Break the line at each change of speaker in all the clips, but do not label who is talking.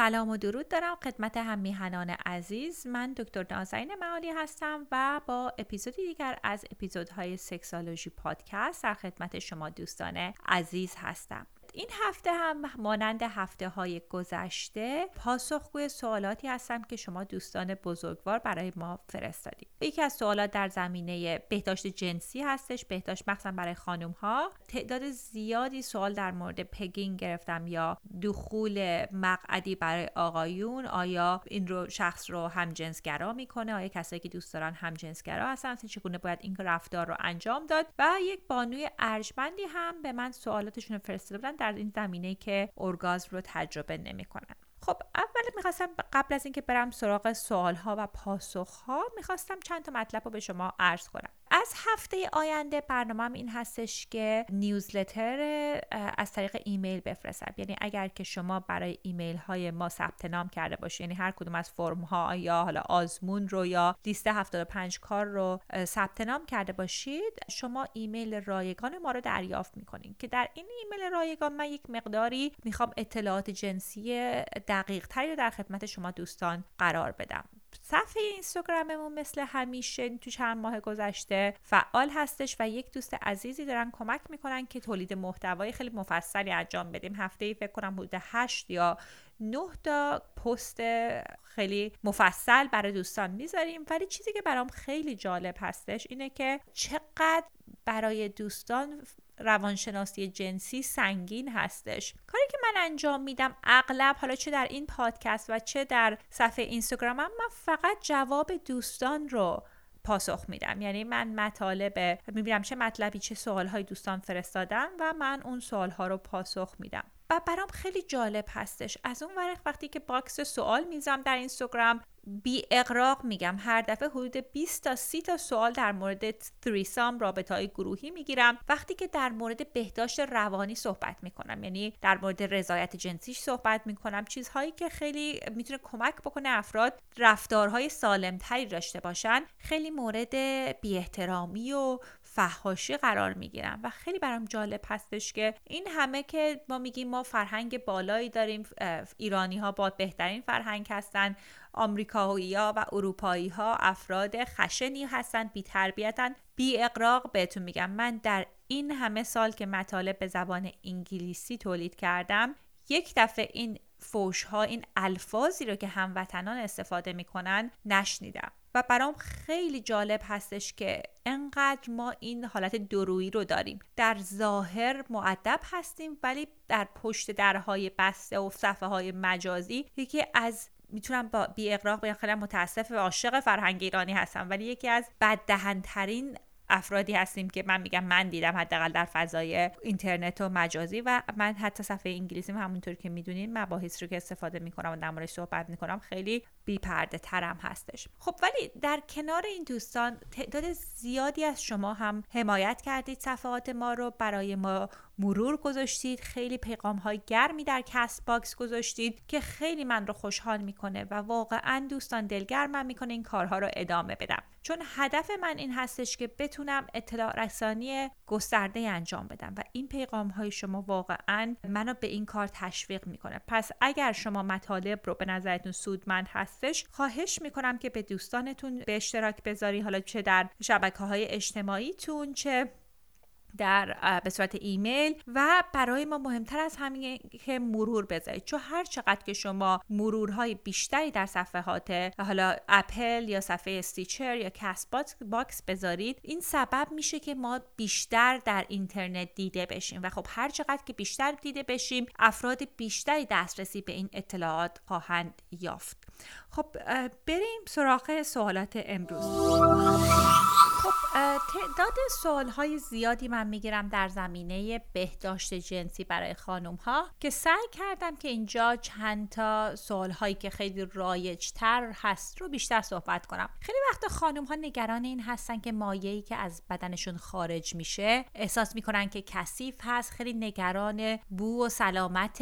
سلام و درود دارم خدمت هم میهنان عزیز. من دکتر نازنین معالی هستم و با اپیزودی دیگر از اپیزودهای سکسالوژی پادکست در خدمت شما دوستان عزیز هستم. این هفته هم مانند هفته های گذشته پاسخگوی سوالاتی هستم که شما دوستان بزرگوار برای ما فرستادید. یکی از سوالات در زمینه بهداشت جنسی هستش. بهداشت مخصوصا برای خانم ها تعداد زیادی سوال در مورد پگین گرفتم یا دخول مقعدی برای آقایون. آیا این رو شخص رو هم جنسگرا می‌کنه؟ آیا کسایی که دوست دارن هم جنسگرا هستن چگونه باید این رفتار رو انجام داد؟ و یک بانوی ارجمندی هم به من سوالاتشون فرستاده بودن. در این زمینه که ارگازم رو تجربه نمی‌کنن. خب اول می‌خواستم قبل از اینکه برم سراغ سوال ها و پاسخ ها می‌خواستم چند تا مطلب رو به شما عرض کنم. از هفته آینده برنامه این هستش که newsletter از طریق ایمیل بفرستم. یعنی اگر که شما برای ایمیل های ما ثبت نام کرده باشید یعنی هر کدوم از فرم ها یا حالا آزمون رو یا لیست 75 کار رو ثبت نام کرده باشید شما ایمیل رایگان ما رو دریافت می‌کنید که در این ایمیل رایگان من یک مقداری می‌خوام اطلاعات جنسی دقیق تری رو در خدمت شما دوستان قرار بدم. صفحه اینستاگراممون مثل همیشه تو چند ماه گذشته فعال هستش و یک دوست عزیزی دارن کمک می‌کنن که تولید محتوای خیلی مفصلی انجام بدیم. هفته ای فکر کنم حدود 8 یا 9 تا پست خیلی مفصل برای دوستان می‌ذاریم. ولی چیزی که برام خیلی جالب هستش اینه که چقدر برای دوستان روانشناسی جنسی سنگین هستش. کاری که من انجام میدم اغلب حالا چه در این پادکست و چه در صفحه اینستاگرامم من فقط جواب دوستان رو پاسخ میدم. یعنی من مطالب می‌بینم چه مطلبی چه سوالهای دوستان فرستادن و من اون سوالها رو پاسخ میدم. و برام خیلی جالب هستش. از اون ور وقتی که باکس سوال میذارم در اینستاگرام بی اغراق میگم. هر دفعه حدود 20 تا 30 تا سوال در مورد threesome رابطه های گروهی می‌گیرم. وقتی که در مورد بهداشت روانی صحبت می‌کنم یعنی در مورد رضایت جنسیش صحبت می‌کنم چیزهایی که خیلی می‌تونه کمک بکنه افراد رفتارهای سالمتری داشته باشن خیلی مورد بی احترامی و فحاشی قرار می‌گیرم. و خیلی برام جالب هستش که این همه که ما میگیم ما فرهنگ بالایی داریم ایرانی ها با بهترین فرهنگ هستن آمریکایی ها و اروپایی ها افراد خشنی هستن بی تربیتن بی اقراق بهتون میگم. من در این همه سال که مطالب به زبان انگلیسی تولید کردم یک دفعه این فوش ها این الفاظی رو که هموطنان استفاده می‌کنن نشنیدم. و برام خیلی جالب هستش که انقدر ما این حالت درویی رو داریم. در ظاهر معدب هستیم ولی در پشت درهای بسته و صفحه های مجازی یکی از می‌تونم با بی اغراق بگم خیلی متاسف و عاشق فرهنگ ایرانی هستم ولی یکی از بددهنترین افرادی هستیم که من میگم من دیدم حداقل در فضای اینترنت و مجازی و من حتی صفحه انگلیسی همونطور که می‌دونین مباحث رو که استفاده می‌کنم و در موردش صحبت می‌کنم خیلی بی پرده ترم هستش. خب ولی در کنار این دوستان تعداد زیادی از شما هم حمایت کردید صفحات ما رو برای ما مرور گذاشتید خیلی پیغام های گرمی در کست‌باکس گذاشتید که خیلی من رو خوشحال می‌کنه و واقعا دوستان دلگرمم می‌کنه این کارها رو ادامه بدم. چون هدف من این هستش که بتونم اطلاع رسانی گسترده انجام بدم و این پیغام های شما واقعا منو به این کار تشویق می‌کنه. پس اگر شما مطالب رو به نظرتون سودمند هستش خواهش می‌کنم که به دوستانتون به اشتراک بذارید حالا چه در شبکه های اجتماعیتون چه در به صورت ایمیل و برای ما مهمتر از همین که مرور بذارید. چون هر چقدر که شما مرورهای بیشتری در صفحات حالا اپل یا صفحه استیچر یا کست باکس بذارید این سبب میشه که ما بیشتر در اینترنت دیده بشیم. و خب هر چقدر که بیشتر دیده بشیم افراد بیشتری دسترسی به این اطلاعات خواهند یافت. خب بریم سراغ سوالات امروز. تعداد سوال های زیادی من می‌گیرم در زمینه بهداشت جنسی برای خانم ها که سعی کردم که اینجا چند تا سوال هایی که خیلی رایج تر هست رو بیشتر صحبت کنم. خیلی وقت خانم ها نگران این هستن که مایعی که از بدنشون خارج میشه احساس می‌کنن که کثیف هست خیلی نگران بو و سلامت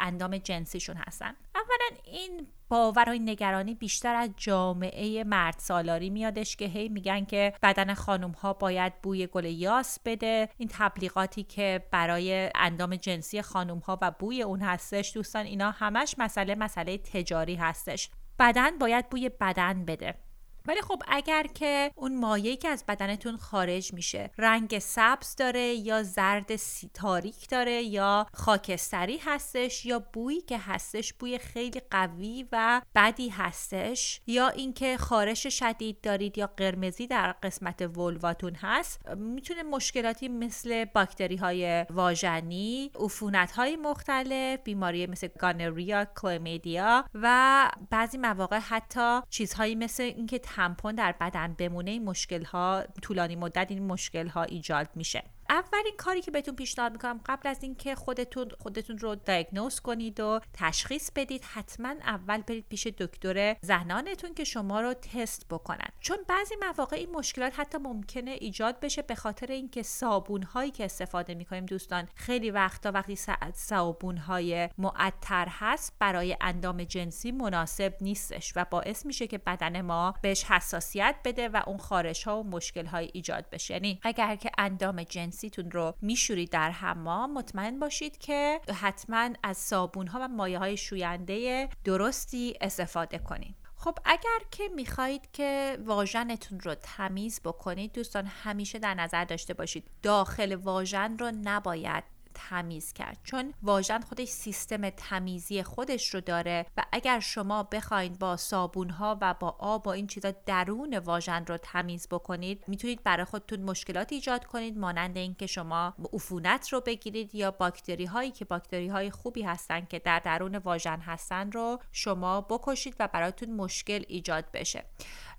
اندام جنسیشون هستن. اولا این باور و نگرانی بیشتر از جامعه مرد سالاری میادش که هی میگن که بدن خانم ها باید بوی گل یاس بده. این تبلیغاتی که برای اندام جنسی خانم ها و بوی اون هستش دوستان اینا همش مسئله مسئله تجاری هستش. بدن باید بوی بدن بده. ولی خب اگر که اون مایعی که از بدنتون خارج میشه رنگ سبز داره یا زرد تاریک داره یا خاکستری هستش یا بویی که هستش بوی خیلی قوی و بدی هستش یا اینکه خارش شدید دارید یا قرمزی در قسمت ولواتون هست می‌تونه مشکلاتی مثل باکتری های واژنی عفونت های مختلف بیماری مثل گانریا کلمیدیا و بعضی مواقع حتی چیزهایی مثل اینکه تمپون در بدن بمونه این مشکل ها طولانی مدت این مشکل ها ایجاد میشه. اولین کاری که بهتون پیشنهاد می‌کنم قبل از اینکه خودتون خودتون رو دیاگنوز کنید و تشخیص بدید حتما اول برید پیش دکتر زنانتون که شما رو تست بکنن. چون بعضی مواقع این مشکلات حتی ممکنه ایجاد بشه به خاطر اینکه صابون هایی که استفاده می‌کنیم دوستان خیلی وقتا وقتی صابون های معطر هست برای اندام جنسی مناسب نیستش و باعث میشه که بدن ما بهش حساسیت بده و اون خارش ها و مشکل های ایجاد بشه. یعنی اگر که اندام جنسی جنسیتون رو میشورید در حمام مطمئن باشید که حتما از صابون ها و مایه های شوینده درستی استفاده کنید خب اگر که می‌خواهید که واژنتون رو تمیز بکنید دوستان همیشه در نظر داشته باشید. داخل واژن رو نباید تمیز کرد چون واژن خودش سیستم تمیزی خودش رو داره و اگر شما بخواید با صابون ها و با آب و این چیزا درون واژن رو تمیز بکنید می‌تونید برای خودتون مشکلات ایجاد کنید مانند اینکه شما عفونت رو بگیرید یا باکتری هایی که باکتری های خوبی هستن که در درون واژن هستن رو شما بکشید و براتون مشکل ایجاد بشه.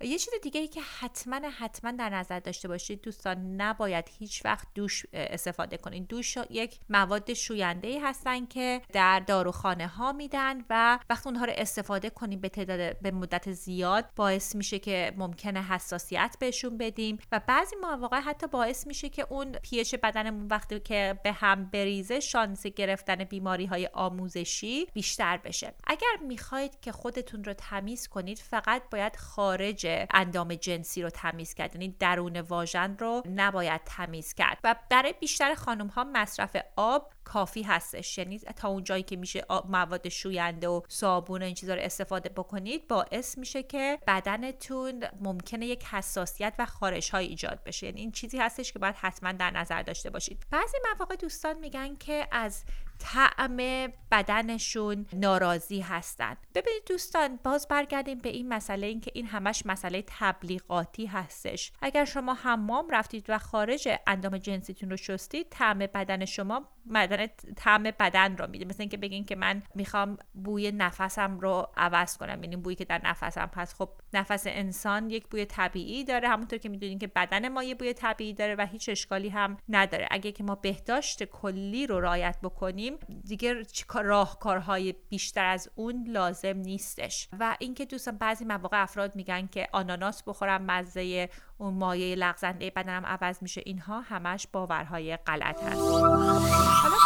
یه چیز دیگه ای که حتما حتما در نظر داشته باشید دوستان نباید هیچ وقت دوش استفاده کنید دوش یک مواد شوینده ای هستن که در داروخانه ها میدن و وقتی اونها رو استفاده کنیم به تعداد به مدت زیاد باعث میشه که ممکنه حساسیت بهشون بدیم و بعضی مواقع حتی باعث میشه که اون پیش بدنمون وقتی که به هم بریزه شانس گرفتن بیماری های آموزشی بیشتر بشه. اگر می‌خواهید که خودتون رو تمیز کنید فقط باید خارج اندام جنسی رو تمیز کرد. یعنی درون واژن رو نباید تمیز کرد. و برای بیشتر خانم ها مصرف آب کافی هستش. یعنی تا اون جایی که میشه مواد شوینده و صابون و این چیزا رو استفاده بکنید باعث میشه که بدنتون ممکنه یک حساسیت و خارش های ایجاد بشه. یعنی این چیزی هستش که باید حتما در نظر داشته باشید. بعضی مواقع دوستان میگن که از طعم بدنشون ناراضی هستن. ببینید دوستان باز برگردیم به این مسئله اینکه این همش مسئله تبلیغاتی هستش. اگر شما حمام رفتید و خارج اندام جنسیتون رو شستید طعم بدن شما بدن طعم بدن رو میده. مثل اینکه بگین که من می‌خوام بوی نفسم رو عوض کنم یعنی بویی که در نفسم پس خب نفس انسان یک بوی طبیعی داره. همونطور که می‌دونین که بدن ما یه بوی طبیعی داره و هیچ اشکالی هم نداره. اگه که ما بهداشت کلی رو رعایت بکنیم دیگه راهکارهای بیشتر از اون لازم نیستش. و اینکه دوستان بعضی مواقع افراد میگن که آناناس بخورم مزه اون مایه لغزنده بدنم عوض میشه اینها همش باورهای غلط هست. حالا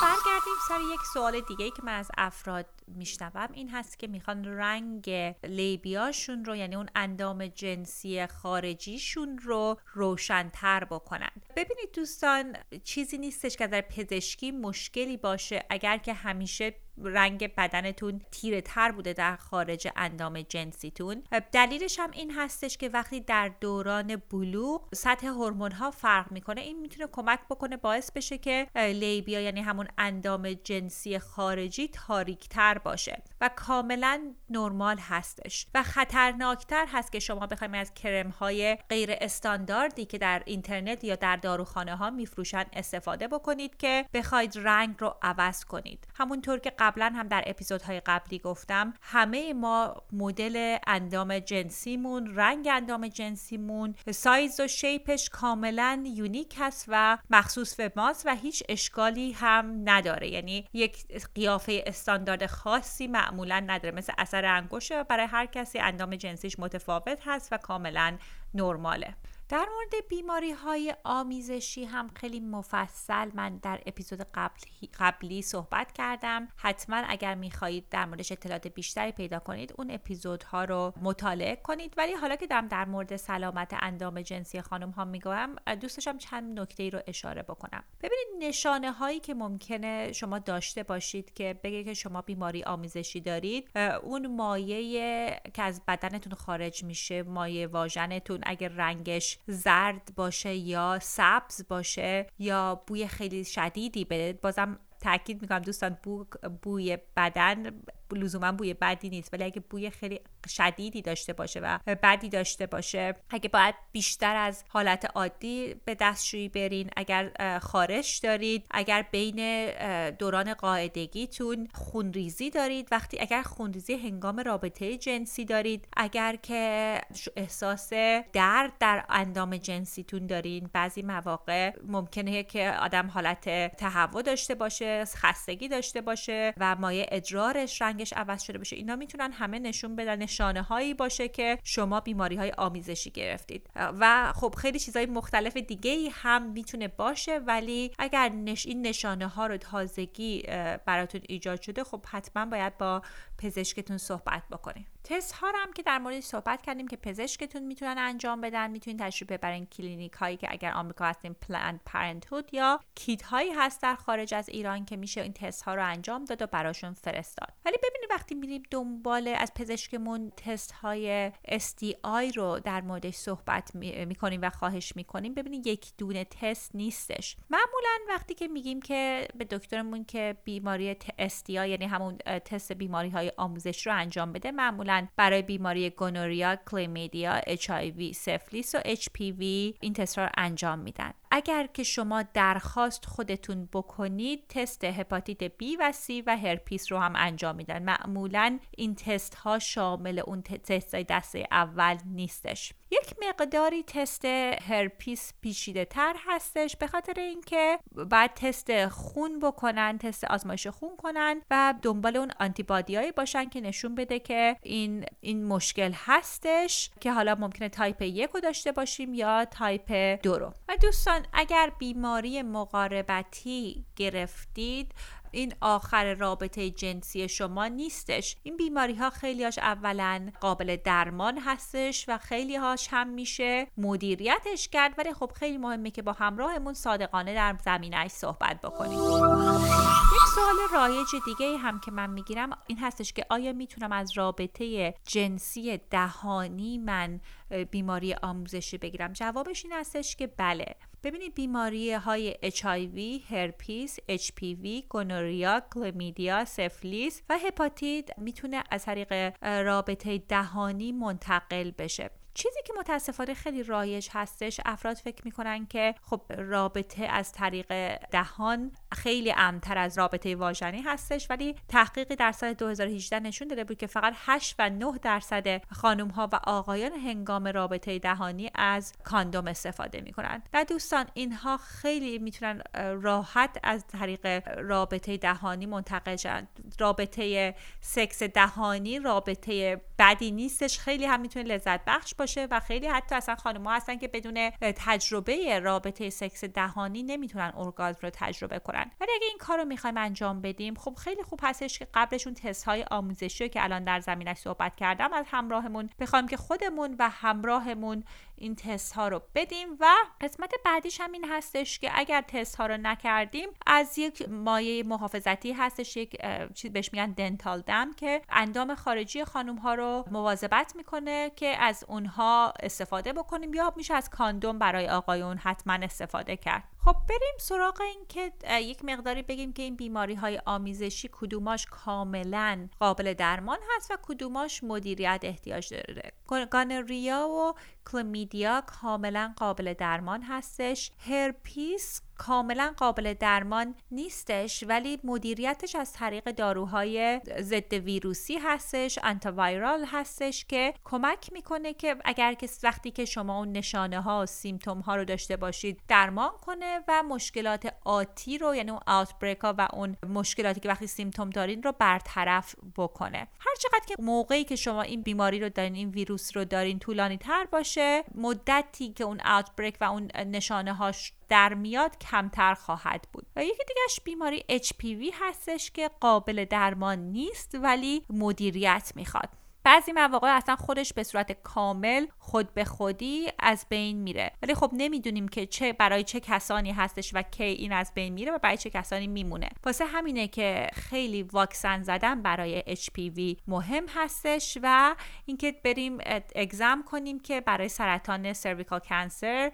برگردیم سر یک سوال دیگه ای که من از افراد میشنوم. این هست که می‌خوان رنگ لیبیاشون رو یعنی اون اندام جنسی خارجیشون رو روشنتر بکنن. ببینید دوستان چیزی نیستش که در پزشکی مشکلی باشه اگر که همیشه رنگ بدنتون تیره تر بوده در خارج اندام جنسیتون. دلیلش هم این هستش که وقتی در دوران بلوغ سطح هورمون ها فرق می‌کنه این می‌تونه کمک بکنه باعث بشه که لیبیا یعنی همون اندام جنسی خارجی تاریک تر باشه و کاملا نرمال هستش. و خطرناکتر هست که شما بخوایم از کرم های غیر استانداردی که در اینترنت یا در داروخانه ها میفروشن استفاده بکنید که بخواید رنگ رو عوض کنید. همونطور که قبلا هم در اپیزودهای قبلی گفتم همه ما مدل اندام جنسیمون رنگ اندام جنسیمون سایز و شیپش کاملا یونیک هست و مخصوص به ماست و هیچ اشکالی هم نداره. یعنی یک قیافه استاندارد خاصی معمولا نداره. مثل اثر انگشت برای هر کسی اندام جنسیش متفاوت هست و کاملا نرماله. در مورد بیماری های آمیزشی هم خیلی مفصل من در اپیزود قبلی, قبلی صحبت کردم. حتما اگر می‌خواهید در موردش اطلاعات بیشتری پیدا کنید اون اپیزودها رو مطالعه کنید. ولی حالا که دارم در مورد سلامت اندام جنسی خانم ها می‌گویم دوست داشتم چند نکته ای رو اشاره بکنم. ببینید نشانه هایی که ممکنه شما داشته باشید که بگه که شما بیماری آمیزشی دارید اون مایه که از بدنتون خارج میشه مایه واژنتون اگر رنگش زرد باشه یا سبز باشه یا بوی خیلی شدیدی بده. بازم تاکید می‌کنم دوستان بو بوی بدن لزوما بوی بدی نیست ولی اگه بوی خیلی شدیدی داشته باشه و بدی داشته باشه اگه باید بیشتر از حالت عادی به دستشویی برین اگر خارش دارید اگر بین دوران قاعدگیتون خونریزی دارید وقتی اگر خونریزی هنگام رابطه جنسی دارید اگر که احساس درد در اندام جنسیتون دارین بعضی مواقع ممکنه که آدم حالت تهوع داشته باشه خستگی داشته باشه و مایه ادرارش رنگش عوض شده باشه. اینا می‌تونن همه نشون بدن نشانه هایی باشه که شما بیماری های آمیزشی گرفتید. و خب خیلی چیزهای مختلف دیگه ای هم می‌تونه باشه ولی اگر نش این نشانه ها رو تازگی براتون ایجاد شده خب حتما باید با پزشکتون صحبت بکنید تست ها هم که در مورد صحبت کردیم که پزشکتون می‌تونن انجام بدن می‌تونید تشریف ببرین کلینیک هایی که اگر آمریکا هستین Planned Parenthood یا کیت هایی هست در خارج از ایران که میشه این تست ها رو انجام داد و براشون فرستاد. ولی ببینید وقتی میریم دنبال از پزشکمون تست های STI رو در موردش صحبت می‌کنیم و خواهش می‌کنیم ببینید یک دونه تست نیستش. معمولا وقتی که میگیم که به دکترمون که بیماری STI یعنی همون تست بیماری های آمیزشی رو انجام بده. معمولا برای بیماری gonorrhea، chlamydia، H سفلیس و H این تست را انجام میدن. اگر که شما درخواست خودتون بکنید تست هپاتیت B و C و herpes رو هم انجام میدن. معمولا این تست ها شامل اون تست های دسته اول نیستش. یک مقداری تست herpes پیچیده تر هستش به خاطر اینکه باید تست خون بکنن تست آزمایش خون کنن و دنبال اون آنتیبادیایی باشن که نشون بده که این این مشکل هستش که حالا ممکنه تایپ یک رو داشته باشیم یا تایپ دو رو. و دوستان اگر بیماری مقاربتی گرفتید این آخر رابطه جنسی شما نیستش. این بیماری ها خیلی هاش اولا قابل درمان هستش و خیلی هاش هم میشه مدیریتش کرد. ولی خب خیلی مهمه که با همراهمون صادقانه در زمینش صحبت بکنیم. یک سوال رایج دیگه هم که من می‌گیرم این هستش که آیا می‌تونم از رابطه جنسی دهانی من بیماری آموزشی بگیرم؟ جوابش این هستش که بله. ببینید بیماری های HIV، هرپیس، HPV، گونوریا، کلمیدیا، سفلیس و هپاتیت می‌تونه از طریق رابطه دهانی منتقل بشه. چیزی که متاسفانه خیلی رایج هستش افراد فکر می‌کنن که خب رابطه از طریق دهان خیلی امتر از رابطه واژنی هستش ولی تحقیقی در سال 2018 نشون داده بود که فقط 8 و 9 درصد خانم ها و آقایان هنگام رابطه دهانی از کاندوم استفاده می‌کنن و دوستان اینها خیلی می‌تونن راحت از طریق رابطه دهانی منتقل شن رابطه سکس دهانی رابطه بدی نیستش. خیلی هم می‌تونه لذت بخش باشه و خیلی حتی اصلا خانم ها هستن که بدون تجربه رابطه سکس دهانی نمی‌تونن ارگازم رو تجربه کنن. ولی اگه این کار رو می‌خوایم انجام بدیم خب خیلی خوب هستش که قبلشون تست های آموزشی که الان در زمینش صحبت کردم از همراهمون بخوایم که خودمون و همراهمون این تست ها رو بدیم و قسمت بعدیش هم این هستش که اگر تست ها رو نکردیم از یک مایه محافظتی هستش یک چیز بهش میگن دنتال دم که اندام خارجی خانم ها رو مواظبت می‌کنه که از اونها استفاده بکنیم یا میشه از کاندوم برای آقایون حتما استفاده کرد. خب بریم سراغ این که یک مقداری بگیم که این بیماری های آمیزشی کدوماش کاملا قابل درمان هست و کدوماش مدیریت احتیاج داره. گانریا و کلمیدیا کاملا قابل درمان هستش. هرپیس کاملا قابل درمان نیستش ولی مدیریتش از طریق داروهای ضد ویروسی هستش آنتیوایرال هستش که کمک می‌کنه که اگر که وقتی که شما اون نشانه ها سیمتوم ها رو داشته باشید درمان کنه و مشکلات آتی رو یعنی اون آوتبریک ها و اون مشکلاتی که وقتی سیمتوم دارین رو برطرف بکنه. هر چقدر که موقعی که شما این بیماری رو دارین این ویروس رو دارین طولانی تر باشه مدتی که اون آوتبریک و اون نشانه هاش در میاد کمتر خواهد بود. و یکی دیگهش بیماری HPV هستش که قابل درمان نیست ولی مدیریت می‌خواد. بعضی مواقع اصلا خودش به صورت کامل خود به خودی از بین میره. ولی خب نمی‌دونیم که چه برای چه کسانی هستش و کی این از بین میره و برای چه کسانی میمونه. واسه همینه که خیلی واکسن زدن برای HPV مهم هستش و اینکه بریم اگزم کنیم که برای سرطان سرویکال کانسر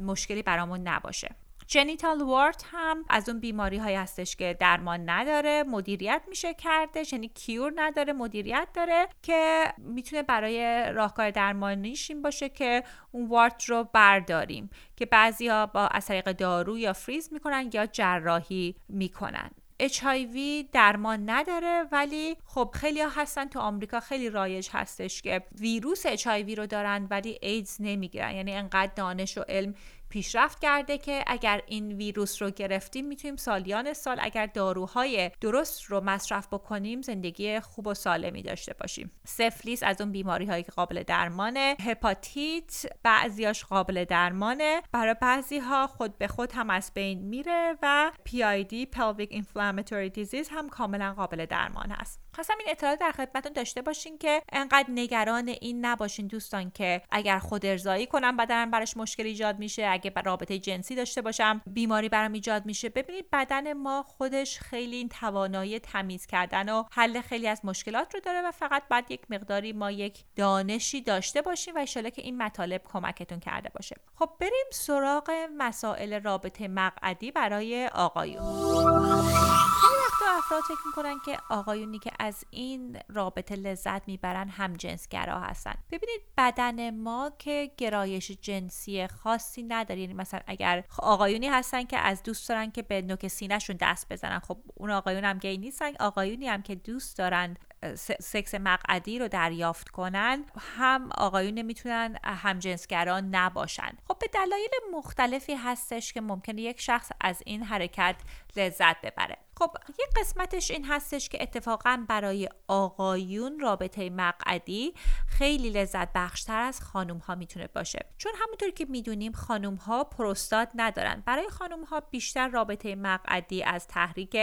مشکلی برامون نباشه. جنیتال وارت هم از اون بیماری های هستش که درمان نداره مدیریت میشه کرده یعنی کیور نداره مدیریت داره که می‌تونه برای راهکار درمانیش این باشه که اون وارت رو برداریم که بعضی ها با از طریق دارو یا فریز می‌کنن یا جراحی می‌کنن. HIV درمان نداره ولی خب خیلی ها هستن تو آمریکا خیلی رایج هستش که ویروس HIV رو دارن ولی ایدز نمی‌گیرن. یعنی انقدر دانش و علم پیشرفت کرده که اگر این ویروس رو گرفتیم می‌تونیم سالیان سال اگر داروهای درست رو مصرف بکنیم زندگی خوب و سالمی داشته باشیم. سفلیس از اون بیماری هایی که قابل درمانه. هپاتیت بعضیاش قابل درمانه. برای بعضی ها خود به خود هم از بین میره و PID pelvic inflammatory disease هم کاملا قابل درمان هست. خواستم این اطلاعات در خدمتتون داشته باشین که انقدر نگران این نباشین دوستان که اگر خود ارزایی کنم بدنم براش مشکل ایجاد میشه اگه رابطه جنسی داشته باشم بیماری برام ایجاد میشه. ببینید بدن ما خودش خیلی این توانایی تمیز کردن و حل خیلی از مشکلات رو داره و فقط باید یک مقداری ما یک دانشی داشته باشیم و انشالله که این مطالب کمکتون کرده باشه. خب بریم سراغ مسائل رابطه مقعدی برای آقایون. افراد فکر می‌کنن که آقایونی که از این رابطه لذت می‌برن هم جنسگرا هستن. ببینید بدن ما که گرایش جنسی خاصی نداره. یعنی مثلا اگر آقایونی هستن که از دوست دارن که به نوک سینهشون دست بزنن خب اون آقایون هم گی نیستن. آقایونی هم که دوست دارن سکس مقعدی رو دریافت کنن هم آقایون می‌تونن همجنسگران نباشن. خب به دلایل مختلفی هستش که ممکنه یک شخص از این حرکت لذت ببره. خب یه قسمتش این هستش که اتفاقا برای آقایون رابطه مقعدی خیلی لذت بخشتر از خانوم ها می‌تونه باشه. چون همونطور که می‌دونیم خانوم ها پروستات ندارن. برای خانوم ها بیشتر رابطه مقعدی از تحریک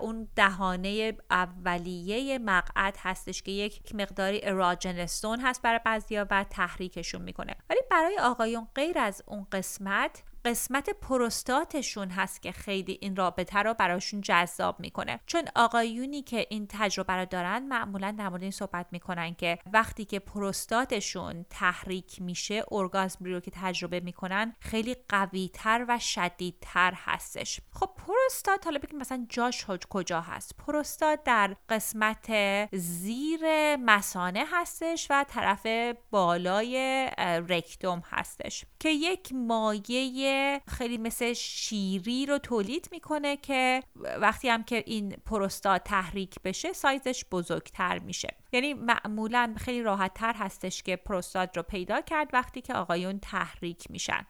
اون دهانه اولیه مقعد هستش که یک مقداری اراجنستون هست برای بعضیا و تحریکشون می‌کنه. ولی برای آقایون غیر از اون قسمت قسمت پروستاتشون هست که خیلی این رابطه رو براشون جذاب می‌کنه. چون آقایونی که این تجربه رو دارن معمولا در مورد این صحبت می‌کنن که وقتی که پروستاتشون تحریک میشه ارگازم رو که تجربه می‌کنن خیلی قویتر و شدیدتر هستش. خب پروستات حالا بگیم مثلا جاش کجا هست؟ پروستات در قسمت زیر مسانه هستش و طرف بالای رکتوم هستش که یک مایه خیلی مثل شیری رو تولید می‌کنه که وقتی هم که این پروستات تحریک بشه سایزش بزرگتر میشه. یعنی معمولا خیلی راحت تر هستش که پروستات رو پیدا کرد وقتی که آقایون تحریک میشن.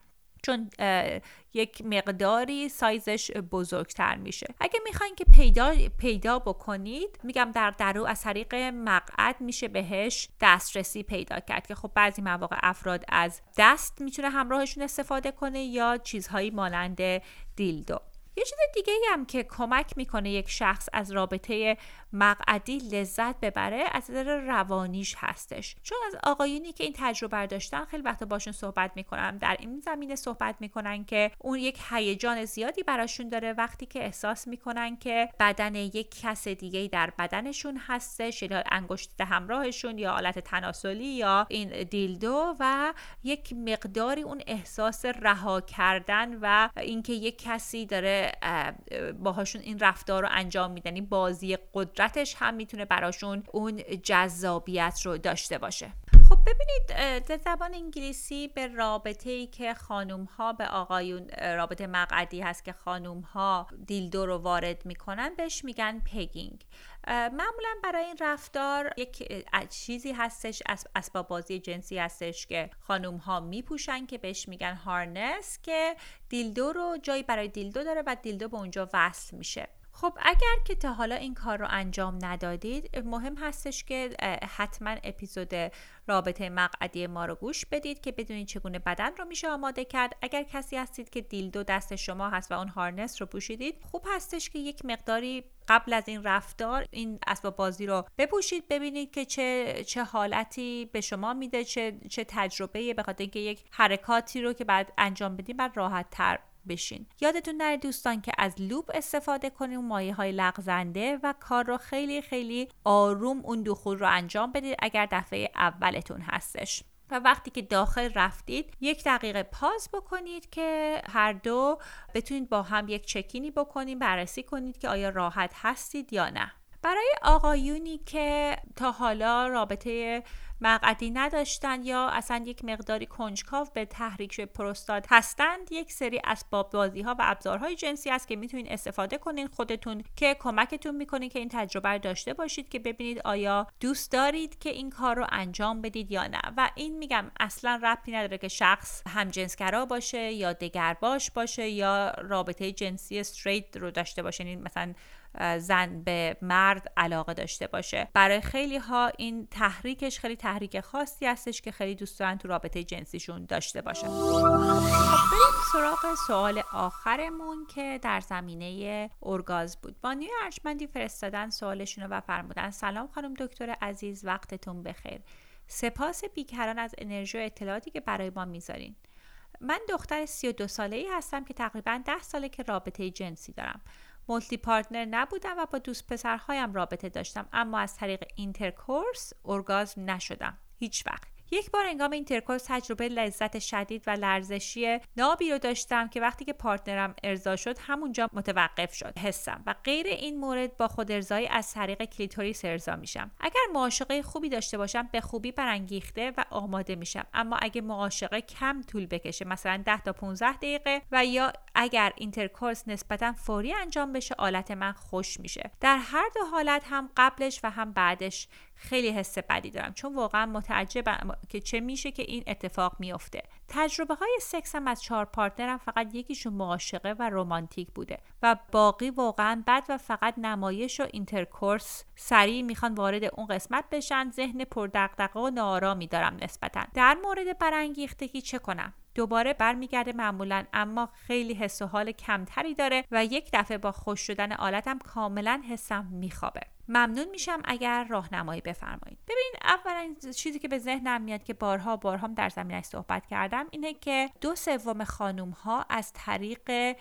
چون یک مقداری سایزش بزرگتر میشه. اگه می‌خواین که پیدا پیدا بکنید میگم در درو از طریق مقعد میشه بهش دسترسی پیدا کرد که خب بعضی مواقع افراد از دست می‌تونه همراهشون استفاده کنه یا چیزهایی مانند دیلدو. یه چیز دیگه هم که کمک می‌کنه یک شخص از رابطه مقعدی لذت ببره از نظر روانیش هستش. چون از آقایونی که این تجربه داشتن خیلی وقت باشون صحبت می‌کنم. در این زمینه صحبت می‌کنن که اون یک هیجان زیادی براشون داره وقتی که احساس می‌کنن که بدن یک کس دیگه در بدنشون هستش یا انگشت همراهشون یا آلت تناسلی یا این dildo و یک مقداری اون احساس رها کردن و اینکه یک کسی داره باهاشون این رفتار رو انجام میدن. بازی قدرت قدرتش هم می‌تونه براشون اون جذابیت رو داشته باشه. خب ببینید زبان انگلیسی به رابطه ای که خانوم ها به آقایون رابطه مقعدی هست که خانوم ها dildo رو وارد می‌کنن بهش میگن pegging معمولا برای این رفتار یک چیزی هستش اسباب بازی جنسی هستش که خانوم ها میپوشن که بهش میگن harness که dildo رو جایی برای dildo داره و dildo به اونجا وصل میشه. خب اگر که تا حالا این کار رو انجام ندادید مهم هستش که حتما اپیزود رابطه مقعدی ما رو گوش بدید که بدونید چگونه بدن رو میشه آماده کرد. اگر کسی هستید که dildo دست شما هست و اون harness رو پوشیدید خوب هستش که یک مقداری قبل از این رفتار این اسباب بازی رو بپوشید ببینید که چه چه حالتی به شما میده چه چه تجربه به خاطر اینکه یک حرکاتی رو که باید انجام بدید بعد راحت تر بشین. یادتون نره دوستان که از لوب استفاده کنید مایه های لغزنده و کار رو خیلی خیلی آروم اون دخول رو انجام بدید اگر دفعه اولتون هستش. و وقتی که داخل رفتید یک دقیقه پاز بکنید که هر دو بتونید با هم یک چکینی بکنید بررسی کنید که آیا راحت هستید یا نه. برای آقایونی که تا حالا رابطه مقعدی نداشتن یا اصلا یک مقداری کنجکاو به تحریک پروستات هستند. یک سری اسباب بازی ها و ابزارهای جنسی است که می‌تونید استفاده کنین خودتون که کمکتون می‌کنید که این تجربه رو داشته باشید که ببینید آیا دوست دارید که این کار رو انجام بدید یا نه. و این میگم اصلا ربطی نداره که شخص همجنسگرا باشه یا دگرباش باشه یا رابطه جنسی استریت رو داشته باشه یعنی مثلا زن به مرد علاقه داشته باشه. برای خیلی ها این تحریکش خیلی تحریک خاصی هستش که خیلی دوست دارن تو رابطه جنسیشون داشته باشن. بریم سراغ سوال آخرمون که در زمینه ارگاز بود. بانوی ارجمندی فرستادن سوالشون و فرمودن سلام خانم دکتر عزیز وقتتون بخیر. سپاس بیکران از انرژی و اطلاعاتی که برای ما می‌ذارین. من دختر 32 ساله ای هستم که تقریبا 10 ساله که رابطه جنسی دارم. multi-partner نبودم و با دوست پسرهایم رابطه داشتم اما از طریق intercourse ارگاسم نشدم. هیچ وقت. یک بار هنگام intercourse تجربه لذت شدید و لرزشی نابی رو داشتم که وقتی که partner م ارضا شد همونجا متوقف شد حسم. و غیر این مورد با خود ارضایی از طریق کلیتوریس ارضا میشم. اگر معاشقه خوبی داشته باشم به خوبی برانگیخته و آماده میشم. اما اگه معاشقه کم طول بکشه مثلا 10 تا 15 دقیقه و یا اگر intercourse نسبتا فوری انجام بشه آلت من خشک میشه. در هر دو حالت هم قبلش و هم بعدش خیلی حس بدی دارم. چون واقعا متعجبم که چه میشه که این اتفاق میافته تجربه های سکس هم از چهار partner م فقط یکیشون معاشقه و رومانتیک بوده و باقی واقعا بد و فقط نمایش و intercourse سریع می‌خوان وارد اون قسمت بشن. ذهن پردغدغه و ناآرامی دارم نسبتا. در مورد برانگیختگی چه کنم. دوباره برمیگرده معمولا اما خیلی حس و حال کمتری داره و یک دفعه با خشک شدن آلتم کاملا حسم میخوابه. ممنون میشم اگر راهنمایی بفرمایید. ببین اولا چیزی که به ذهنم میاد که بارها بارها در زمینش صحبت کردم اینه که دو سوم خانوم ها از طریق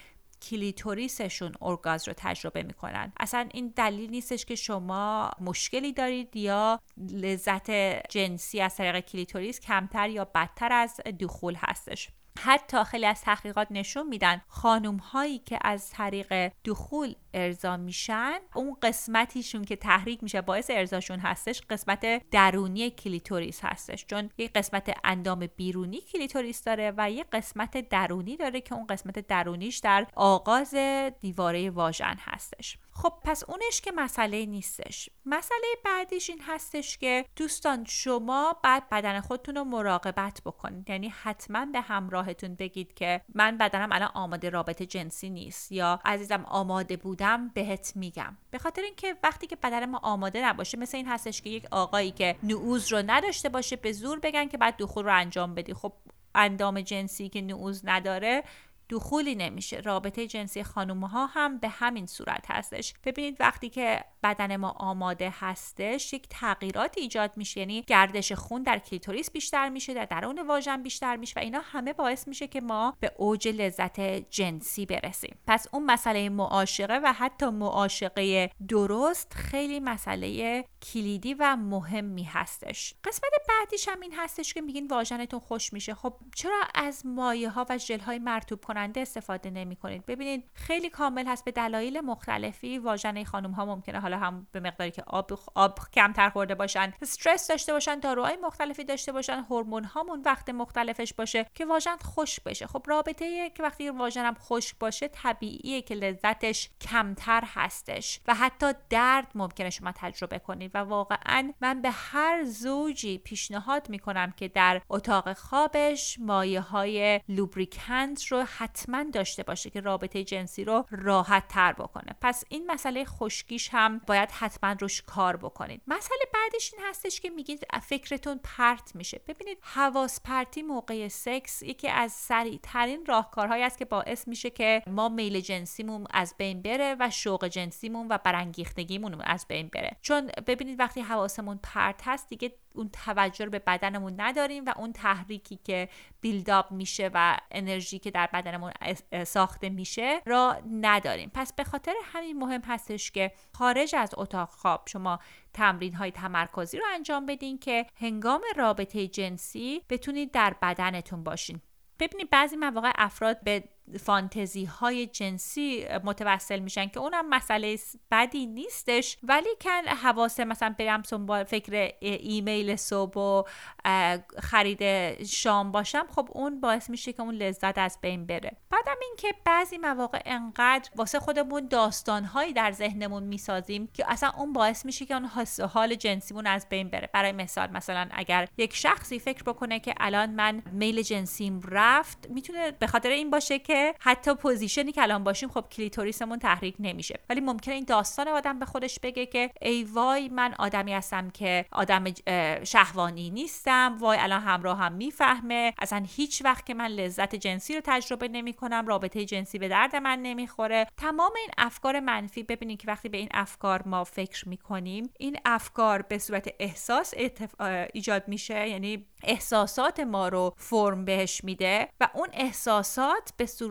کلیتوریسشون ارگاسم رو تجربه می‌کنن. اصلا این دلیل نیستش که شما مشکلی دارید یا لذت جنسی از طریق کلیتوریس کمتر یا بدتر از دخول هستش. حتی خیلی از تحقیقات نشون میدن خانوم هایی که از طریق دخول ارضا میشن اون قسمتیشون که تحریک میشه باعث ارضاشون هستش قسمت درونی کلیتوریس هستش. چون یک قسمت اندام بیرونی کلیتوریس داره و یک قسمت درونی داره که اون قسمت درونیش در آغاز دیواره واژن هستش. خب پس اونش که مسئله نیستش. مسئله بعدیش این هستش که دوستان شما بعد بدن خودتون رو مراقبت بکنید. یعنی حتما به همراهتون بگید که من بدنم الان آماده رابطه جنسی نیست یا عزیزم آماده بودم بهت میگم. به خاطر اینکه وقتی که بدن ما آماده نباشه مثل این هستش که یک آقایی که نعوز رو نداشته باشه به زور بگن که بعد دخول رو انجام بدی. خب اندام جنسی که نعوظ نداره دخولی نمیشه. رابطه جنسی خانوم ها هم به همین صورت هستش. ببینید وقتی که بدن ما آماده هستش یک تغییرات ایجاد میشه. یعنی گردش خون در کلیتوریس بیشتر میشه در درون واژن بیشتر میشه و اینا همه باعث میشه که ما به اوج لذت جنسی برسیم. پس اون مسئله معاشقه و حتی معاشقه درست خیلی مسئله کلیدی و مهمی هستش. قسمت بعدیش هم این هستش که میگین واژنتون خشک میشه. خب چرا از مایع ها و ژل های مرتوب کننده استفاده نمی کنید ببینید خیلی common هست به دلایل مختلفی. واژن خانم ها ممکنه حالا هم به مقداری که آب آب کمتر خورده باشن استرس داشته باشن داروهای مختلفی داشته باشن هورمون هامون وقت مختلفش باشه که واژن خوش بشه. خب رابطه که وقتی واژنم خوش باشه طبیعیه که لذتش کمتر هستش و حتی درد ممکنه شما تجربه کنید. و واقعا من به هر زوجی پیشنهاد می‌کنم که در اتاق خوابش مایه های لوبریکنت رو حتما داشته باشه که رابطه جنسی رو راحت تر بکنه. پس این مسئله خشکیش هم باید حتما روش کار بکنید. مسئله بعدش این هستش که میگید فکرتون پرت میشه. ببینید حواس پرتی موقع سکس یکی از سریع ترین راهکارهایی است که باعث میشه که ما میل جنسیمون از بین بره و شوق جنسیمون و برانگیختگیمون از بین بره. چون ببینید وقتی حواسمون پرت هست دیگه اون توجه رو به بدنمون نداریم و اون تحریکی که بیلداپ میشه و انرژی که در بدنمون ساخته میشه را نداریم. پس به خاطر همین مهم هستش که خارج از اتاق خواب شما تمرین های تمرکزی رو انجام بدین که هنگام رابطه جنسی بتونید در بدنتون باشین. ببینید بعضی مواقع افراد به فانتزی های جنسی متوسل میشن که اونم مسئله بدی نیستش. ولیکن حواسم مثلا برم با فکر ایمیل صبح و خرید شام باشم خب اون باعث میشه که اون لذت از بین بره. بعدم اینکه بعضی مواقع انقدر واسه خودمون داستانهایی در ذهنمون می‌سازیم که اصلا اون باعث میشه که اون حال جنسیمون از بین بره. برای مثال مثلا اگر یک شخصی فکر بکنه که الان من میل جنسیم رفت می‌تونه به خاطر این باشه که حتی position ی که الان باشیم خب کلیتوریسمون تحریک نمیشه. ولی ممکنه این داستان آدم به خودش بگه که ای وای من آدمی هستم که آدم شهوانی نیستم. وای الان همراه هم می‌فهمه. اصلا هیچ وقت که من لذت جنسی رو تجربه نمی کنم رابطه جنسی به درد من نمی‌خوره. تمام این افکار منفی ببینید که وقتی به این افکار ما فکر می‌کنیم این افکار به صورت احساس ایجاد میشه. یعنی احساسات ما رو فرم بهش میده و اون احساسات به صورت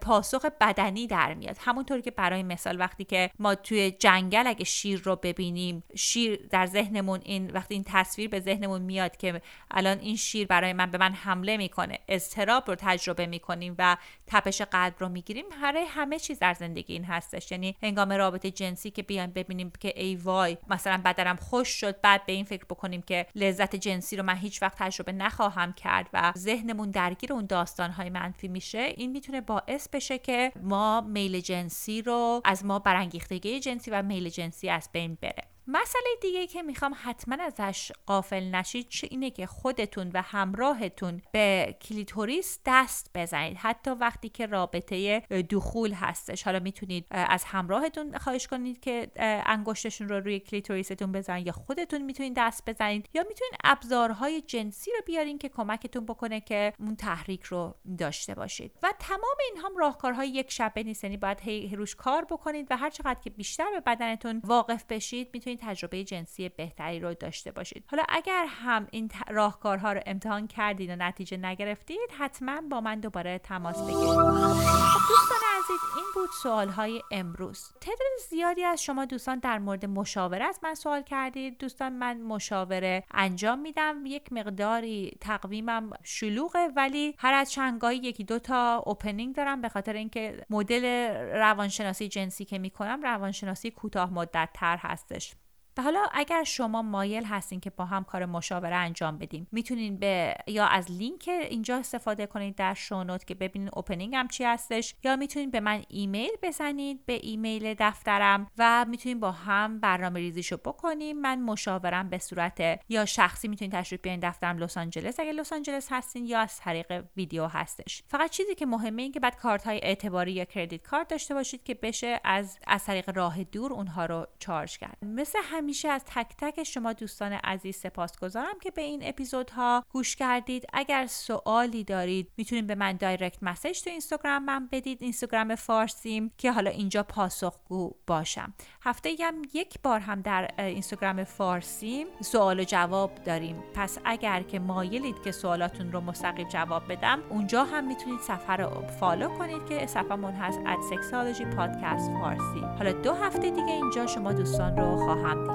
پاسخ بدنی در میاد. همونطوری که برای مثال وقتی که ما توی جنگل اگه شیر رو ببینیم شیر در ذهنمون این وقتی این تصویر به ذهنمون میاد که الان این شیر برای من به من حمله می‌کنه استراب رو تجربه می‌کنیم و تپش قلب رو می‌گیریم هر همه چیز در زندگی این هستش. یعنی هنگام رابطه جنسی که بیایم ببینیم که ای وای مثلا بدنم خوش شد بعد به این فکر بکنیم که لذت جنسی رو من هیچ وقت تجربه نخواهم کرد و ذهنمون درگیر اون داستانهای منفی میشه این می‌تونه باعث بشه که ما میل جنسی رو از ما برانگیختگی جنسی و میل جنسی از بین بره. مسئله دیگه که می‌خوام حتما ازش قافل نشید چه اینه که خودتون و همراهتون به کلیتوریس دست بزنید. حتی وقتی که رابطه دخول هستش. حالا می‌تونید از همراهتون خواهش کنید که انگشتشون رو روی کلیتوریستون بزنید یا خودتون می‌تونید دست بزنید. یا می‌تونید ابزارهای جنسی رو بیارین که کمکتون بکنه که اون تحریک رو داشته باشید. و تمام این هم راهکارهای یک شبه نیست. یعنی باید هی روش کار بکنید و هر چقدر که بیشتر به بدنتون واقف بشید می‌تونید تجربه جنسی بهتری رو داشته باشید. حالا اگر هم این راهکارها رو امتحان کردید و نتیجه نگرفتید حتما با من دوباره تماس بگیرید. خب دوستان عزیز این بود سوال های امروز. تعداد زیادی از شما دوستان در مورد مشاوره از من سوال کردید. دوستان من مشاوره انجام میدم. یک مقداری تقویمم شلوغه ولی هر از چندگاهی یکی دو تا opening دارم. به خاطر اینکه مدل روانشناسی جنسی که می‌کنم روانشناسی کوتاه مدت تر هستش. و حالا اگر شما مایل هستین که با هم کار مشاوره انجام بدیم می‌تونین به یا از لینک اینجا استفاده کنید در show note که ببینین opening هم چی هستش یا می‌تونین به من ایمیل بزنید به ایمیل دفترم و می‌تونین با هم برنامه ریزیشو بکنیم. من مشاورم به صورت یا شخصی می‌تونین تشریف بیارین دفترم لس آنجلس. اگه لس آنجلس هستین یا از طریق ویدیو هستش. فقط چیزی که مهمه این که باید کارت های اعتباری یا credit card داشته باشید که بشه از از طریق راه دور اونها رو charge کرد. مثل همیشه از تک تک شما دوستان عزیز سپاسگزارم که به این اپیزودها گوش کردید. اگر سوالی دارید می‌تونید به من direct message تو اینستاگرام من بدید. اینستاگرام فارسیم که حالا اینجا پاسخگو باشم. هفته هم یک بار هم در اینستاگرام فارسیم سوال و جواب داریم. پس اگر که مایلید که سوالاتون رو مستقیم جواب بدم اونجا هم می‌تونید صفحه رو follow کنید که صفحمون هست at sexology podcast فارسی. حالا دو هفته دیگه اینجا شما دوستان رو خواهم دید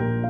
thank you